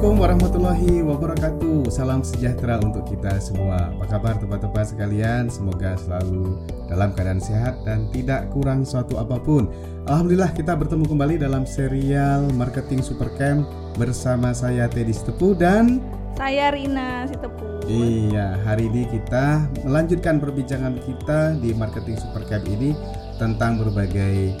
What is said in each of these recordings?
Assalamualaikum warahmatullahi wabarakatuh. Salam sejahtera untuk kita semua. Apa kabar teman-teman sekalian? Semoga selalu dalam keadaan sehat dan tidak kurang suatu apa pun. Alhamdulillah kita bertemu kembali dalam serial Marketing Supercamp bersama saya Teddy Sitepu dan saya Rina Sitepu. Iya, hari ini kita melanjutkan perbincangan kita di Marketing Supercamp ini tentang berbagai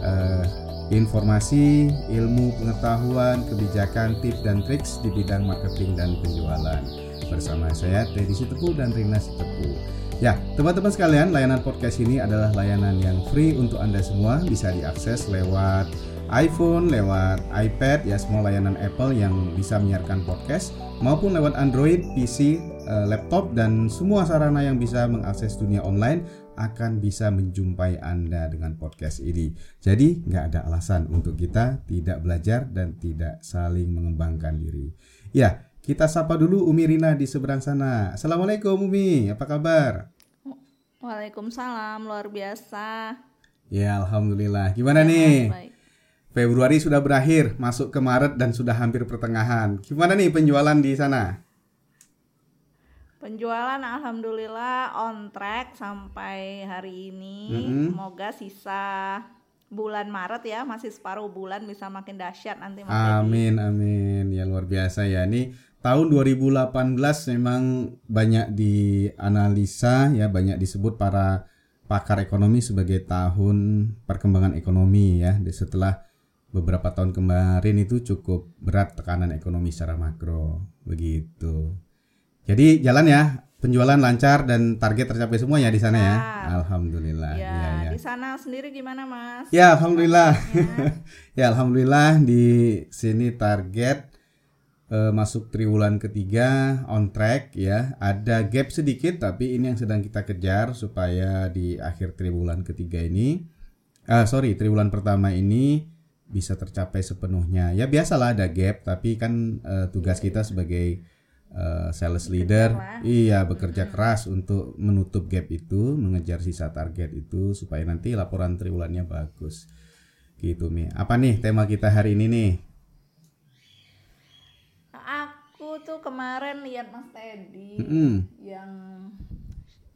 uh, informasi, ilmu, pengetahuan, kebijakan, tips dan triks di bidang marketing dan penjualan. Bersama saya Teddy Sitepu dan Rina Sitepu. Ya, teman-teman sekalian, layanan podcast ini adalah layanan yang free untuk Anda semua, bisa diakses lewat iPhone, lewat iPad, ya semua layanan Apple yang bisa menyiarkan podcast maupun lewat Android, PC, eh, laptop dan semua sarana yang bisa mengakses dunia online akan bisa menjumpai Anda dengan podcast ini. Jadi nggak ada alasan untuk kita tidak belajar dan tidak saling mengembangkan diri. Ya, kita sapa dulu Umi Rina di seberang sana. Assalamualaikum Umi, apa kabar? Waalaikumsalam, luar biasa. Ya, alhamdulillah. Gimana ya, nih? Baik. Februari sudah berakhir, masuk ke Maret dan sudah hampir pertengahan. Gimana nih penjualan di sana? Penjualan alhamdulillah on track sampai hari ini. Mm -hmm. Semoga sisa bulan Maret ya masih separuh bulan bisa makin dahsyat nanti Mas Amin Edi. amin ya luar biasa ya. Ini tahun 2018 memang banyak dianalisa ya banyak disebut para pakar ekonomi sebagai tahun perkembangan ekonomi ya setelah beberapa tahun kemarin itu cukup berat tekanan ekonomi secara makro begitu. Jadi jalan ya, penjualan lancar dan target tercapai semua ya di sana ya. Alhamdulillah. Ya, ya, ya. Di sana sendiri gimana mas? Ya alhamdulillah. ya alhamdulillah di sini target uh, masuk triwulan ketiga on track ya. Ada gap sedikit tapi ini yang sedang kita kejar supaya di akhir triwulan ketiga ini, uh, sorry triwulan pertama ini bisa tercapai sepenuhnya. Ya biasalah ada gap tapi kan uh, tugas kita sebagai uh, sales leader. iya bekerja hmm. keras untuk menutup gap itu mengejar sisa target itu supaya nanti laporan triwulannya bagus. Gitu mi. Apa nih tema kita hari ini nih? Aku tuh kemarin lihat mas Teddy mm -hmm. yang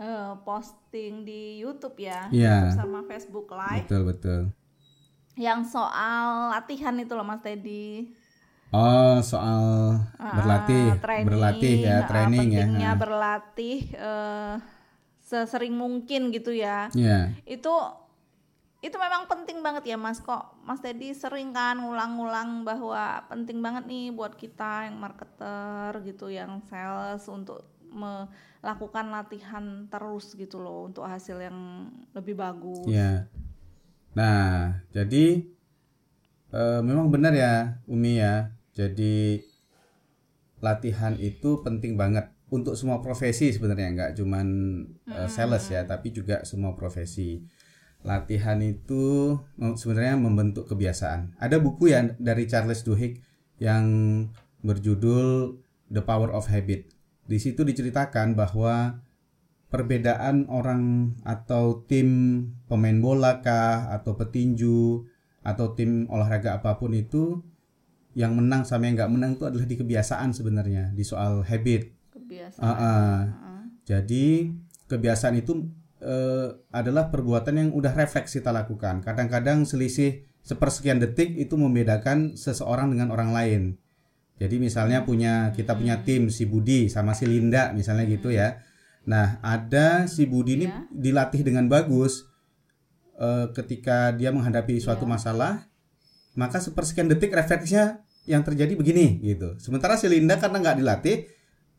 uh, posting di YouTube ya yeah. sama Facebook Live. Betul betul. Yang soal latihan itu loh mas Teddy Oh, soal berlatih, uh, training, berlatih ya, uh, training ya. Pentingnya berlatih uh, sesering mungkin gitu ya. Yeah. Itu itu memang penting banget ya Mas kok Mas Teddy sering kan ngulang-ngulang bahwa penting banget nih buat kita yang marketer gitu yang sales untuk melakukan latihan terus gitu loh untuk hasil yang lebih bagus. Ya. Nah, jadi uh, memang benar ya Umi ya jadi latihan itu penting banget untuk semua profesi sebenarnya nggak cuman uh, sales ya, tapi juga semua profesi. Latihan itu sebenarnya membentuk kebiasaan. Ada buku ya dari Charles Duhigg yang berjudul The Power of Habit. Di situ diceritakan bahwa perbedaan orang atau tim pemain bola kah atau petinju atau tim olahraga apa pun itu yang menang sama yang nggak menang itu adalah di kebiasaan sebenarnya di soal habit. Kebiasaan. Uh, uh. Uh. Jadi kebiasaan itu uh, adalah perbuatan yang udah refleks kita lakukan. Kadang-kadang selisih sepersekian detik itu membedakan seseorang dengan orang lain. Jadi misalnya punya kita punya tim si Budi sama si Linda misalnya gitu ya. Nah ada si Budi ini yeah. dilatih dengan bagus uh, ketika dia menghadapi suatu yeah. masalah maka sepersekian detik refleksnya yang terjadi begini gitu. Sementara si Linda karena nggak dilatih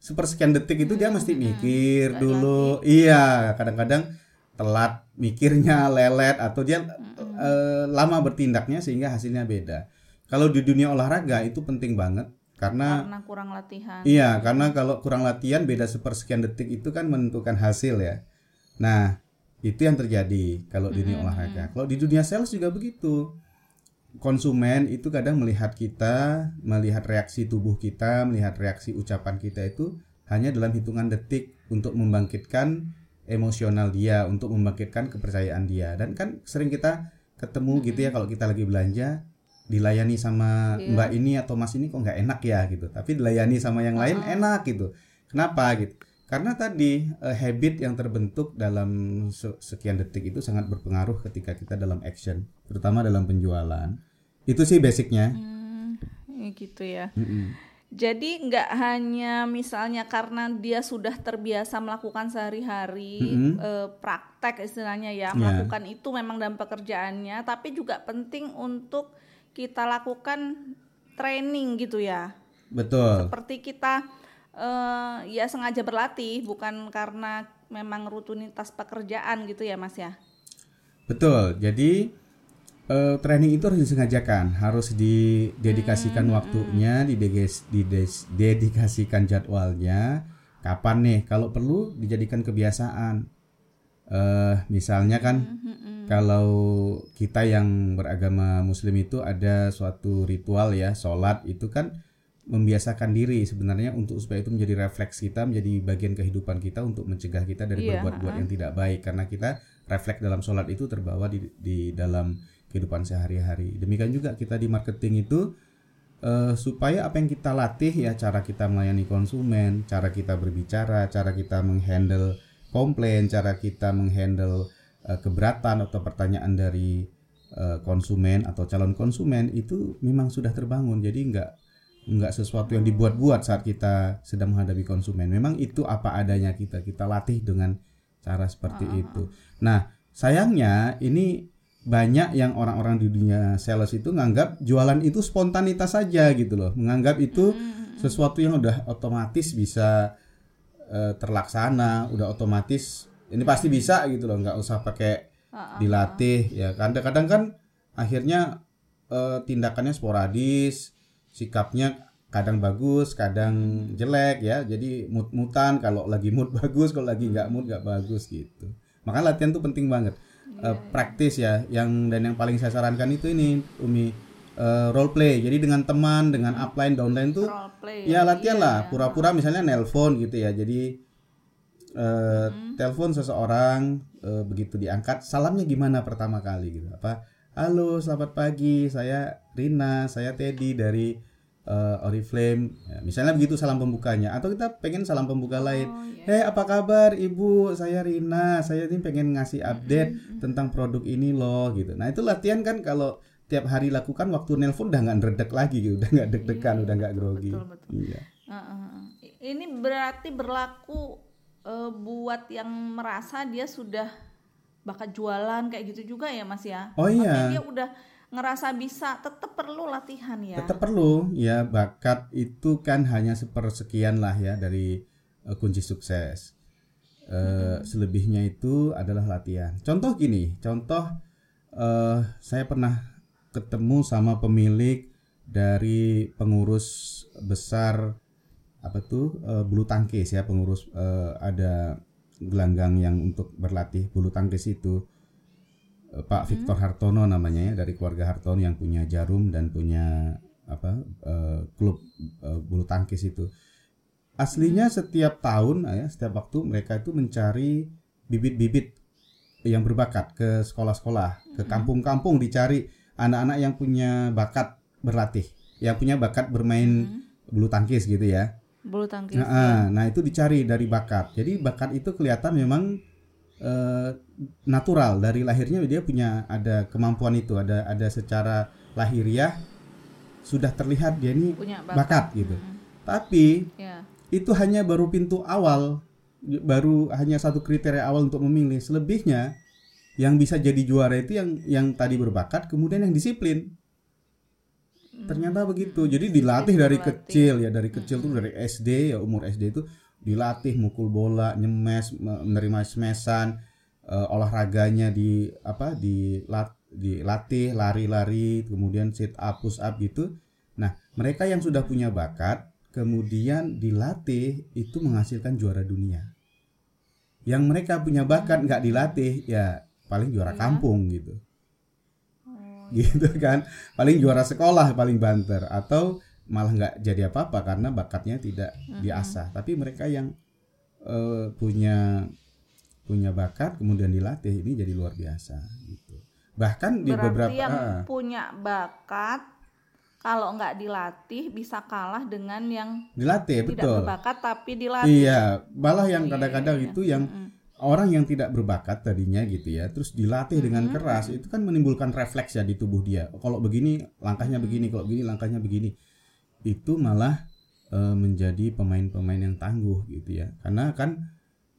sepersekian detik itu dia mesti mikir dulu. Iya, kadang-kadang telat mikirnya, lelet atau dia uh, lama bertindaknya sehingga hasilnya beda. Kalau di dunia olahraga itu penting banget karena karena kurang latihan. Iya, karena kalau kurang latihan beda sepersekian detik itu kan menentukan hasil ya. Nah, itu yang terjadi kalau di dunia olahraga. Kalau di dunia sales juga begitu konsumen itu kadang melihat kita, melihat reaksi tubuh kita, melihat reaksi ucapan kita itu hanya dalam hitungan detik untuk membangkitkan emosional dia, untuk membangkitkan kepercayaan dia. Dan kan sering kita ketemu gitu ya kalau kita lagi belanja, dilayani sama Iya. mbak ini atau mas ini kok nggak enak ya gitu tapi dilayani sama yang lain Ah. enak gitu kenapa gitu karena tadi eh, habit yang terbentuk dalam se- sekian detik itu sangat berpengaruh ketika kita dalam action terutama dalam penjualan itu sih basicnya Hmm, ya gitu ya. Mm-mm. Jadi nggak hanya misalnya karena dia sudah terbiasa melakukan sehari-hari Mm-mm. eh, praktek istilahnya ya Ya. melakukan itu memang dalam pekerjaannya, tapi juga penting untuk kita lakukan training gitu ya. betul Seperti kita eh, ya sengaja berlatih bukan karena memang rutinitas pekerjaan gitu ya Mas ya. Betul. Jadi eh, training itu harus disengajakan, harus didedikasikan waktunya, dideges- dides- dedikasikan jadwalnya. Kapan nih? Kalau perlu dijadikan kebiasaan. Eh, misalnya kan kalau kita yang beragama Muslim itu ada suatu ritual ya, sholat itu kan membiasakan diri sebenarnya untuk supaya itu menjadi refleks kita, menjadi bagian kehidupan kita untuk mencegah kita dari Iya, berbuat-buat yang tidak baik karena kita refleks dalam sholat itu terbawa di, di dalam kehidupan sehari-hari. Demikian juga kita di marketing itu eh, supaya apa yang kita latih ya cara kita melayani konsumen, cara kita berbicara, cara kita menghandle komplain, cara kita menghandle eh, keberatan atau pertanyaan dari eh, konsumen atau calon konsumen itu memang sudah terbangun. Jadi enggak enggak sesuatu yang dibuat-buat saat kita sedang menghadapi konsumen. Memang itu apa adanya kita kita latih dengan cara seperti itu. Nah, sayangnya ini banyak yang orang-orang di dunia sales itu nganggap jualan itu spontanitas saja gitu loh. Menganggap itu sesuatu yang udah otomatis bisa eh, terlaksana, udah otomatis ini pasti bisa gitu loh, nggak usah pakai dilatih ya. Kadang-kadang kan akhirnya eh, tindakannya sporadis, sikapnya kadang bagus, kadang jelek ya. Jadi mood-mutan kalau lagi mood bagus, kalau lagi nggak mood nggak bagus gitu. Maka latihan tuh penting banget. Eh, praktis ya. Yang dan yang paling saya sarankan itu ini Umi eh, role play. Jadi dengan teman, dengan upline, downline tuh play. ya latihan Iya, lah. iya. Pura-pura misalnya nelpon gitu ya. Jadi eh, Hmm. telepon seseorang eh, begitu diangkat, salamnya gimana pertama kali gitu. Apa? Halo, selamat pagi. Saya Rina, saya Teddy dari eh, Oriflame. Ya, misalnya begitu salam pembukanya. Atau kita pengen salam pembuka lain. Oh, iya. Hei apa kabar ibu saya Rina saya ini pengen ngasih update tentang produk ini loh gitu nah itu latihan kan kalau tiap hari lakukan waktu nelpon udah nggak ngeredek lagi gitu udah nggak deg-degan udah nggak grogi betul, betul. iya Heeh. Ini berarti berlaku eh, buat yang merasa dia sudah bakat jualan kayak gitu juga ya Mas ya. Oh, iya. Maksudnya dia udah ngerasa bisa, tetap perlu latihan ya. tetap perlu ya bakat itu kan hanya sepersekian lah ya dari eh, kunci sukses Eh, selebihnya itu adalah latihan contoh gini contoh eh, saya pernah ketemu sama pemilik dari pengurus besar apa tuh eh, bulu tangkis ya pengurus eh, ada gelanggang yang untuk berlatih bulu tangkis itu Eh, Pak Victor Hartono namanya ya dari keluarga Hartono yang punya Jarum dan punya apa eh, klub eh, bulu tangkis itu. Aslinya setiap tahun ya setiap waktu mereka itu mencari bibit-bibit yang berbakat ke sekolah-sekolah, ke kampung-kampung dicari anak-anak yang punya bakat berlatih, yang punya bakat bermain bulu tangkis gitu ya. Bulu tangkis. Nah, ah, nah itu dicari dari bakat. Jadi bakat itu kelihatan memang eh, natural dari lahirnya dia punya ada kemampuan itu, ada ada secara lahiriah sudah terlihat dia ini Punya bakat, bakat. gitu. Hmm. Tapi Ya. itu hanya baru pintu awal, baru hanya satu kriteria awal untuk memilih. Selebihnya yang bisa jadi juara itu yang yang tadi berbakat, kemudian yang disiplin. Ternyata begitu. Jadi dilatih dari dilatih. kecil ya, dari kecil tuh dari SD ya umur SD itu dilatih mukul bola, nyemes, me- menerima smesan, eh, olahraganya di apa di dilatih lari-lari, kemudian sit up, push up gitu. Nah, mereka yang sudah punya bakat kemudian dilatih itu menghasilkan juara dunia. Yang mereka punya bakat nggak dilatih ya paling juara kampung gitu. Gitu kan. Paling juara sekolah paling banter atau malah nggak jadi apa-apa karena bakatnya tidak diasah. Tapi mereka yang eh, punya punya bakat kemudian dilatih ini jadi luar biasa gitu. bahkan di Berarti beberapa yang ah, punya bakat kalau nggak dilatih bisa kalah dengan yang dilatih tidak betul berbakat tapi dilatih. iya malah yang Iya, kadang-kadang iya, itu yang Mm-mm. Orang yang tidak berbakat tadinya gitu ya terus dilatih dengan Mm-mm. keras itu kan menimbulkan refleks ya di tubuh dia. Kalau begini langkahnya begini kalau begini langkahnya begini. Itu malah eh, menjadi pemain-pemain yang tangguh gitu ya. Karena kan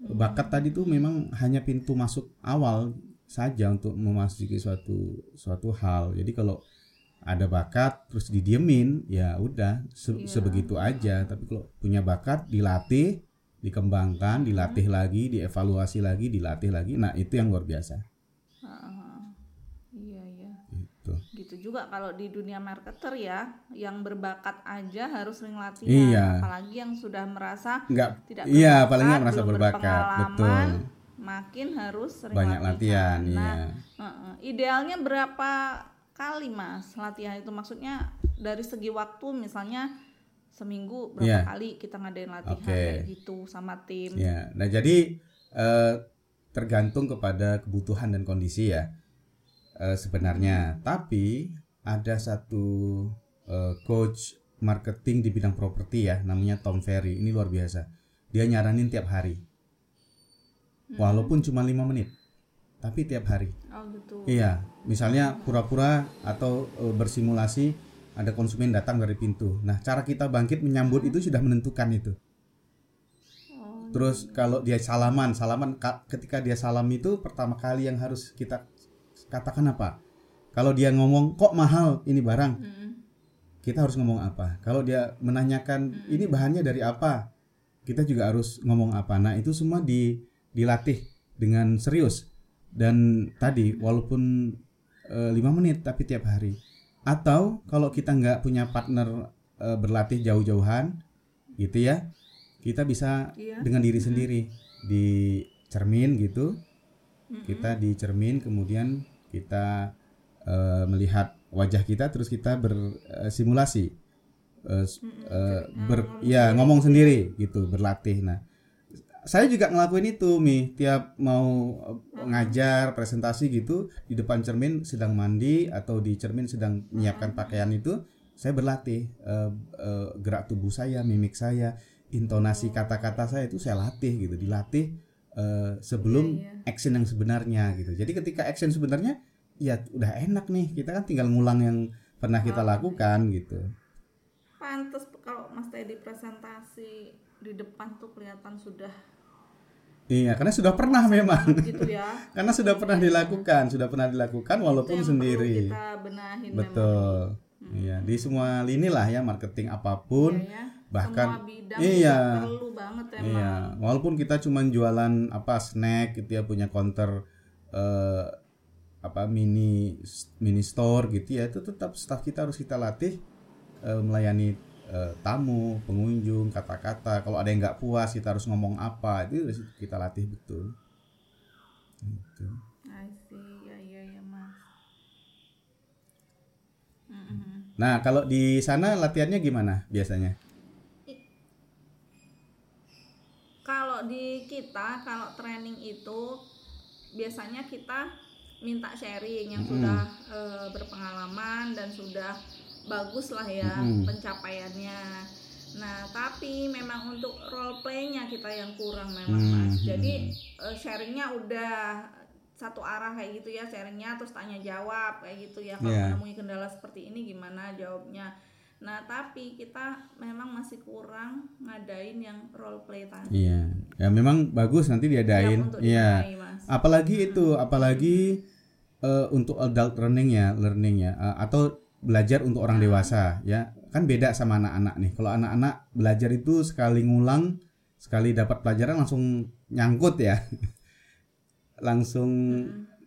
bakat tadi tuh memang hanya pintu masuk awal saja untuk memasuki suatu suatu hal. Jadi kalau ada bakat terus didiemin ya udah se- Iya. sebegitu aja. Tapi kalau punya bakat dilatih dikembangkan dilatih lagi dievaluasi lagi dilatih lagi nah itu yang luar biasa Iya iya. gitu Gitu juga kalau di dunia marketer ya, yang berbakat aja harus sering latihan. Iya. Apalagi yang sudah merasa nggak tidak iya berbakat, paling nggak merasa belum berbakat betul Makin harus sering banyak latihan, Nah, iya Heeh. Idealnya berapa kali mas latihan itu? Maksudnya dari segi waktu misalnya seminggu berapa Iya. kali kita ngadain latihan Oke. kayak gitu sama tim? Ya, nah jadi eh, tergantung kepada kebutuhan dan kondisi ya eh, sebenarnya. Tapi ada satu eh, coach marketing di bidang properti ya, namanya Tom Ferry. Ini luar biasa. Dia nyaranin tiap hari, walaupun cuma lima menit, tapi tiap hari. Oh gitu. Iya, misalnya pura-pura atau e, bersimulasi ada konsumen datang dari pintu. Nah, cara kita bangkit menyambut itu sudah menentukan itu. Oh, Terus kalau dia salaman, salaman ka- ketika dia salam itu pertama kali yang harus kita katakan apa? Kalau dia ngomong kok mahal ini barang, mm-mm. kita harus ngomong apa? Kalau dia menanyakan ini bahannya dari apa, kita juga harus ngomong apa. Nah, itu semua di dilatih dengan serius. Dan tadi walaupun eh, lima menit tapi tiap hari. Atau kalau kita nggak punya partner eh, berlatih jauh-jauhan, gitu ya, kita bisa Iya. dengan diri sendiri di cermin gitu. Mm-mm. Kita di cermin kemudian kita eh, melihat wajah kita terus kita bersimulasi Nah, ber ngomong ya ngomong sendiri gitu berlatih nah saya juga ngelakuin itu mi tiap mau ngajar presentasi gitu di depan cermin sedang mandi atau di cermin sedang menyiapkan pakaian itu saya berlatih eh, eh, gerak tubuh saya mimik saya intonasi kata-kata saya itu saya latih gitu dilatih eh, sebelum Iya, action yang sebenarnya gitu. Jadi ketika action sebenarnya ya udah enak nih kita kan tinggal ngulang yang pernah kita Oh. lakukan gitu. Pantes kalau Mas Teddy presentasi di depan tuh kelihatan sudah Iya, karena sudah pernah memang. gitu ya. karena sudah pernah dilakukan, sudah pernah dilakukan walaupun Itu sendiri. kita benahin Betul. Iya, di semua lini lah ya marketing apa pun. memang. Iya ya. bahkan Semua bidang iya. perlu banget emang. Iya, walaupun kita cuma jualan apa snack gitu ya punya counter eh, apa mini mini store gitu ya, itu tetap staff kita harus kita latih eh, melayani eh, tamu, pengunjung, kata-kata. Kalau ada yang nggak puas, kita harus ngomong apa, itu kita latih betul. Gitu. I see. Ya ya ya, Mas. Mm-mm. Nah, kalau di sana latihannya gimana biasanya? Kalau di kita, kalau training itu biasanya kita minta sharing yang Mm-mm. sudah eh, berpengalaman dan sudah bagus lah ya Mm-mm. pencapaiannya. Nah, tapi memang untuk role play-nya kita yang kurang memang Hmm, Mas. hmm. Jadi eh, sharingnya udah satu arah kayak gitu ya sharingnya terus tanya jawab kayak gitu ya kalau Iya. menemui kendala seperti ini gimana jawabnya. Nah, tapi kita memang masih kurang ngadain yang role play tadi. Iya, ya memang bagus nanti diadain. Iya. Mas. Apalagi itu, apalagi eh, untuk adult learning ya, learning ya, eh, atau belajar untuk orang dewasa ya, kan beda sama anak-anak nih. Kalau anak-anak belajar itu sekali ngulang, sekali dapat pelajaran langsung nyangkut ya, langsung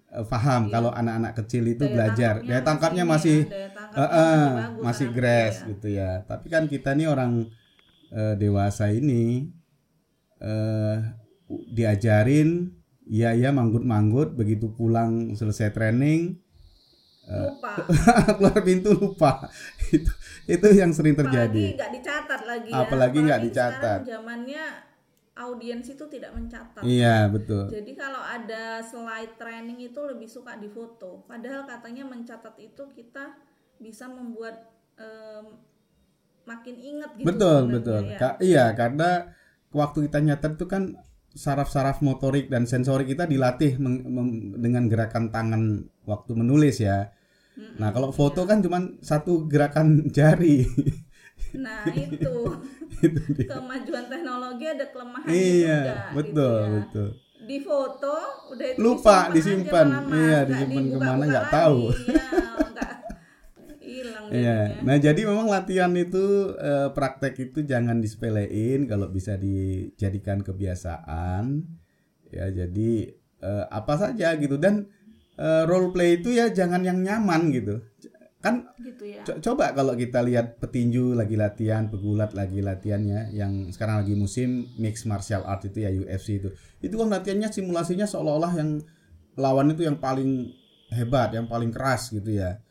eh, paham. Kalau anak-anak kecil itu Daya belajar, tangkapnya daya tangkapnya masih ya, daya tangkapnya eh, eh, bagus masih grass ya. gitu ya. Tapi kan kita nih orang eh, dewasa ini eh diajarin iya ya manggut-manggut begitu pulang selesai training lupa keluar pintu lupa itu itu yang sering apalagi terjadi nggak dicatat lagi ya Apalagi nggak Apalagi dicatat. zamannya audiens itu tidak mencatat. Iya, betul. Jadi kalau ada slide training itu lebih suka di foto. Padahal katanya mencatat itu kita bisa membuat em, makin ingat gitu. betul, betul. ya. Ka- iya, karena waktu kita nyatet itu kan saraf-saraf motorik dan sensorik kita dilatih dengan gerakan tangan waktu menulis ya. Nah, kalau foto kan cuman satu gerakan jari. Nah itu Itu dia. kemajuan teknologi ada kelemahan Iya, juga. betul, gitu ya. betul. Di foto udah itu Lupa, disimpan disimpan. aja Iya, disimpan ke mana, nggak tahu. Iya, Iya. Nah, jadi memang latihan itu eh, praktek itu jangan disepelein kalau bisa dijadikan kebiasaan. Ya, jadi eh, apa saja gitu dan eh, role play itu ya jangan yang nyaman gitu. Kan gitu ya. co- coba kalau kita lihat petinju lagi latihan, pegulat lagi latihannya yang sekarang lagi musim mixed martial art itu ya UFC itu. Itu kan latihannya simulasinya seolah-olah yang lawan itu yang paling hebat, yang paling keras gitu ya.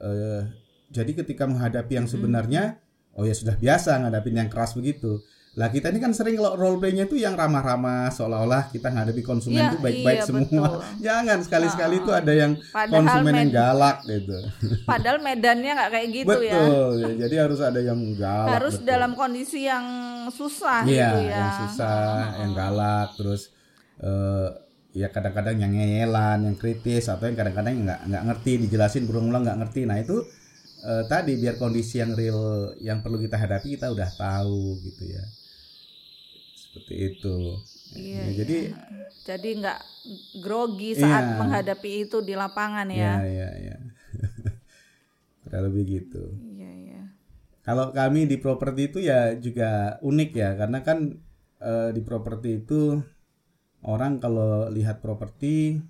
Eh, jadi ketika menghadapi yang sebenarnya, oh ya sudah biasa ngadapin yang keras begitu. Lah kita ini kan sering kalau role play-nya itu yang ramah-ramah seolah-olah kita menghadapi konsumen Iya, itu baik-baik iya, semua. betul. Jangan sekali-sekali itu ada yang Padahal konsumen yang med- galak gitu. Padahal medannya nggak kayak gitu ya. betul. ya. Jadi harus ada yang galak. Harus betul. dalam kondisi yang susah Iya, gitu ya. yang susah, yang galak, terus eh ya kadang-kadang yang ngeyelan, yang kritis atau yang kadang-kadang nggak nggak ngerti dijelasin berulang-ulang nggak ngerti. Nah itu eh, tadi biar kondisi yang real yang perlu kita hadapi kita udah tahu gitu ya. Seperti itu. Iya, Ya, jadi Jadi nggak grogi saat Iya. menghadapi itu di lapangan ya ya. ya ya. Kurang lebih gitu. Iya, iya. Kalau kami di properti itu ya juga unik ya karena kan eh, di properti itu orang kalau lihat properti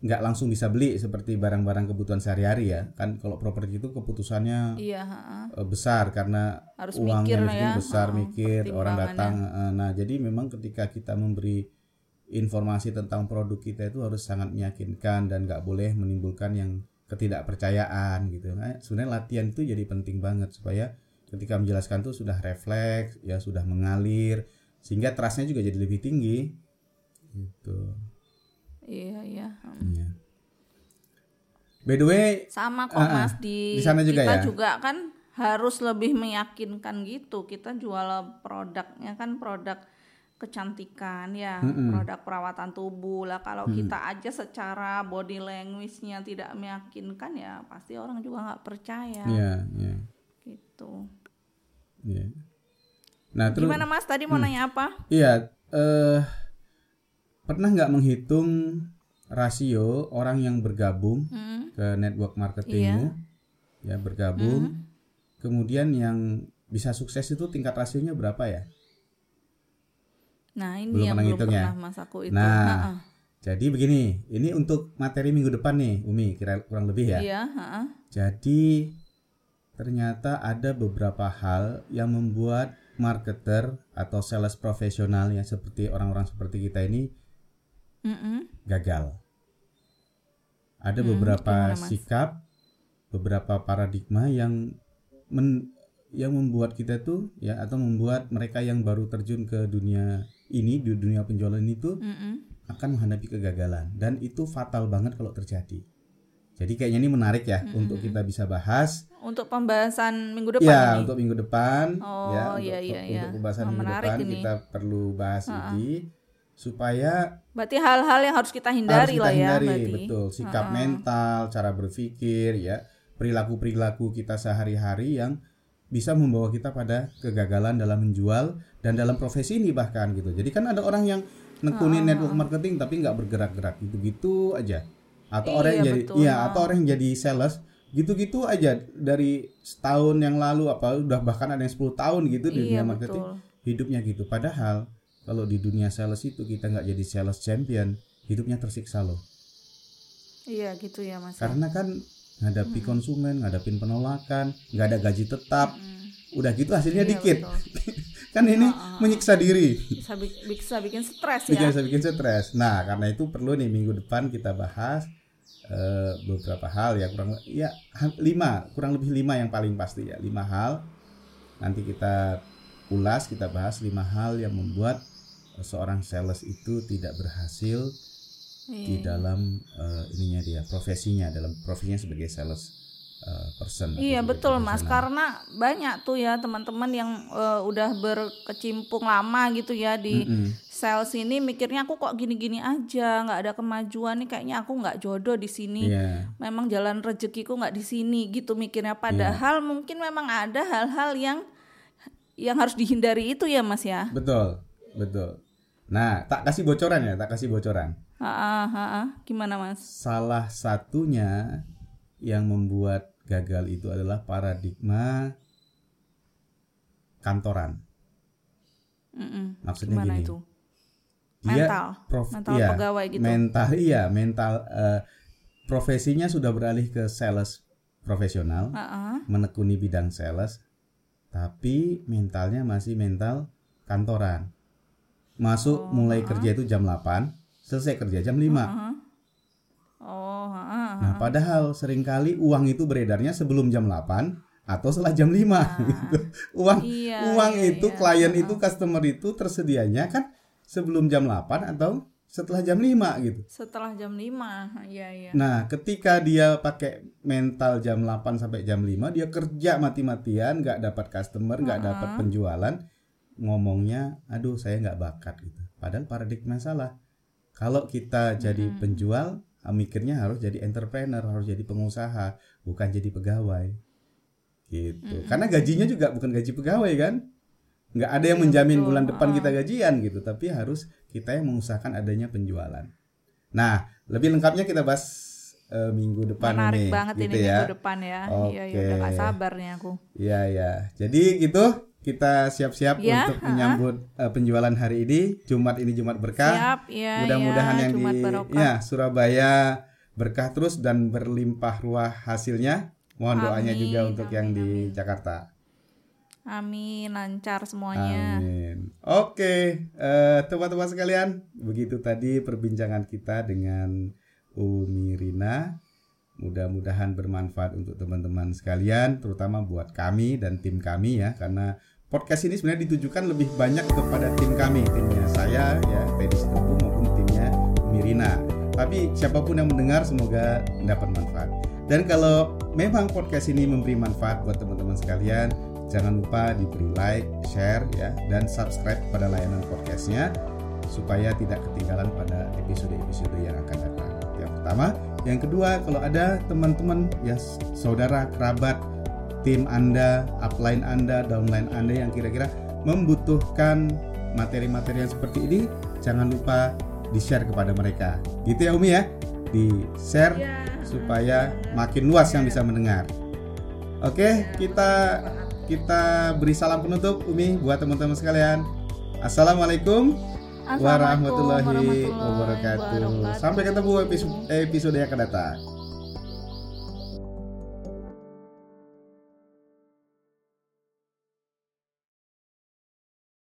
nggak langsung bisa beli seperti barang-barang kebutuhan sehari-hari ya. Kan kalau properti itu keputusannya Iya, heeh. eh, besar karena Harus uangnya mikir mungkin ya, besar heeh, mikir orang datang nah jadi memang ketika kita memberi informasi tentang produk kita itu harus sangat meyakinkan dan nggak boleh menimbulkan yang ketidakpercayaan gitu. Nah, sebenarnya latihan itu jadi penting banget supaya ketika menjelaskan itu sudah refleks ya sudah mengalir sehingga trustnya juga jadi lebih tinggi. Gitu Iya, iya. Iya. by the way Sama kok ah. Mas di, Di sana juga kita ya? juga kan harus lebih meyakinkan gitu. Kita jual produknya kan produk kecantikan ya, produk perawatan tubuh lah. Kalau kita aja secara body language-nya tidak meyakinkan ya pasti orang juga nggak percaya Iya, iya, gitu. iya. Nah, terus Gimana Mas tadi mau nanya apa? Iya, eh pernah nggak menghitung rasio orang yang bergabung Hmm, ke network marketingmu, ya bergabung, kemudian yang bisa sukses itu tingkat rasionya berapa ya? Nah ini Belum yang pernah belum ngitung ya? pernah Mas aku itu. Nah, Ha-ha. Jadi begini, ini untuk materi minggu depan nih, Umi, kira kurang lebih ya. Iya, ha-ha. Jadi ternyata ada beberapa hal yang membuat marketer atau sales profesional yang seperti orang-orang seperti kita ini Mm-mm. gagal. Ada Hmm, beberapa gimana, sikap, beberapa paradigma yang men- yang membuat kita tuh ya atau membuat mereka yang baru terjun ke dunia ini di dunia penjualan itu Mm-mm. akan menghadapi kegagalan dan itu fatal banget kalau terjadi. Jadi kayaknya ini menarik ya untuk kita bisa bahas Untuk pembahasan minggu depan ya ini. untuk minggu depan Oh, ya untuk, iya, iya, untuk iya. pembahasan Oh, minggu menarik depan ini. kita perlu bahas ini supaya Berarti hal-hal yang harus kita hindari harus kita lah ya hindari, berarti. betul. Sikap mental cara berpikir ya. Perilaku perilaku kita sehari-hari yang bisa membawa kita pada kegagalan dalam menjual dan dalam profesi ini bahkan gitu. Jadi kan ada orang yang nekunin network marketing tapi nggak bergerak-gerak gitu-gitu aja. Atau Iya, orang yang jadi iya atau orang yang jadi sales gitu-gitu aja. Dari setahun yang lalu apa udah bahkan ada yang 10 tahun gitu di Iya, dunia marketing betul. hidupnya gitu. Padahal kalau di dunia sales itu kita nggak jadi sales champion hidupnya tersiksa loh. Iya gitu ya Mas. karena kan ngadepi konsumen ngadepin penolakan nggak ada gaji tetap. Udah gitu hasilnya Iya, dikit. kan ini menyiksa diri. Bisa, bi- bisa bikin stres ya. bisa bikin stres. Nah karena itu perlu nih minggu depan kita bahas eh, beberapa hal ya kurang ya lima kurang lebih lima yang paling pasti ya. Lima hal. Nanti kita ulas kita bahas lima hal yang membuat seorang sales itu tidak berhasil di Iya. dalam eh, ininya dia profesinya dalam profesinya sebagai sales eh, person. Iya betul mas, karena banyak tuh ya teman-teman yang eh, udah berkecimpung lama gitu ya di Mm-mm. sales ini mikirnya aku kok gini-gini aja, nggak ada kemajuan nih kayaknya aku nggak jodoh di sini. Iya. Memang jalan rezekiku nggak di sini gitu mikirnya. Padahal mungkin memang ada hal-hal yang yang harus dihindari itu ya mas ya. Betul, betul. Nah, tak kasih bocoran ya, tak kasih bocoran. Ha, ha, ha. Gimana mas? Salah satunya yang membuat gagal itu adalah paradigma kantoran. Mm-mm. Maksudnya Gimana gini. itu? Dia Mental, prof- mental iya, pegawai gitu. Mental iya, mental eh, profesinya sudah beralih ke sales profesional, ha. menekuni bidang sales, tapi mentalnya masih mental kantoran. Masuk mulai kerja itu jam 8, selesai kerja jam 5. Ha. Oh, ha, ha, ha. Nah, padahal sering kali uang itu beredarnya sebelum jam 8 atau setelah jam 5 gitu. Uang Iya, uang iya, itu iya. klien itu customer itu tersedianya kan sebelum jam 8 atau setelah jam 5 gitu. setelah jam 5 Iya iya. Nah, ketika dia pakai mental jam 8 sampai jam 5, dia kerja mati-matian, nggak dapat customer, nggak dapat penjualan, ngomongnya, aduh saya nggak bakat gitu. Padahal paradigma salah. Kalau kita jadi penjual, ah, mikirnya harus jadi entrepreneur, harus jadi pengusaha, bukan jadi pegawai. Gitu. Karena gajinya juga bukan gaji pegawai kan? Nggak ada yang menjamin bulan depan kita gajian gitu, tapi harus kita yang mengusahakan adanya penjualan. Nah, lebih lengkapnya kita bahas eh, minggu depan Menarik nih, banget gitu ini ya. minggu depan ya. Iya iya udah gak Oke. sabar nih aku. Iya ya. Jadi gitu kita siap-siap Ya, untuk menyambut eh, penjualan hari ini. Jumat ini Jumat berkah. Siap ya Mudah-mudahan ya, yang Jumat di barokah. ya Surabaya berkah terus dan berlimpah ruah hasilnya. Mohon doanya Amin, juga untuk yang di Jakarta. Amin lancar semuanya. Amin. Oke, eh, teman-teman sekalian, begitu tadi perbincangan kita dengan Umi Rina. Mudah-mudahan bermanfaat untuk teman-teman sekalian, terutama buat kami dan tim kami ya, karena podcast ini sebenarnya ditujukan lebih banyak kepada tim kami, timnya saya ya, Teddy Sitopu maupun timnya Umi Rina. Tapi siapa pun yang mendengar semoga mendapat manfaat. Dan kalau memang podcast ini memberi manfaat buat teman-teman sekalian, jangan lupa diberi like, share ya, dan subscribe pada layanan podcastnya supaya tidak ketinggalan pada episode-episode yang akan datang. Yang pertama, yang kedua, kalau ada teman-teman ya saudara, kerabat, tim Anda, upline Anda, downline Anda yang kira-kira membutuhkan materi-materi yang seperti ini, jangan lupa di-share kepada mereka. Gitu ya Umi ya? Di-share Iya. supaya makin luas yang bisa mendengar. Oke, kita kita beri salam penutup Umi buat teman-teman sekalian. Assalamualaikum Assalamualaikum warahmatullahi warahmatullahi wabarakatuh. wabarakatuh. Sampai ketemu episode episode yang akan datang.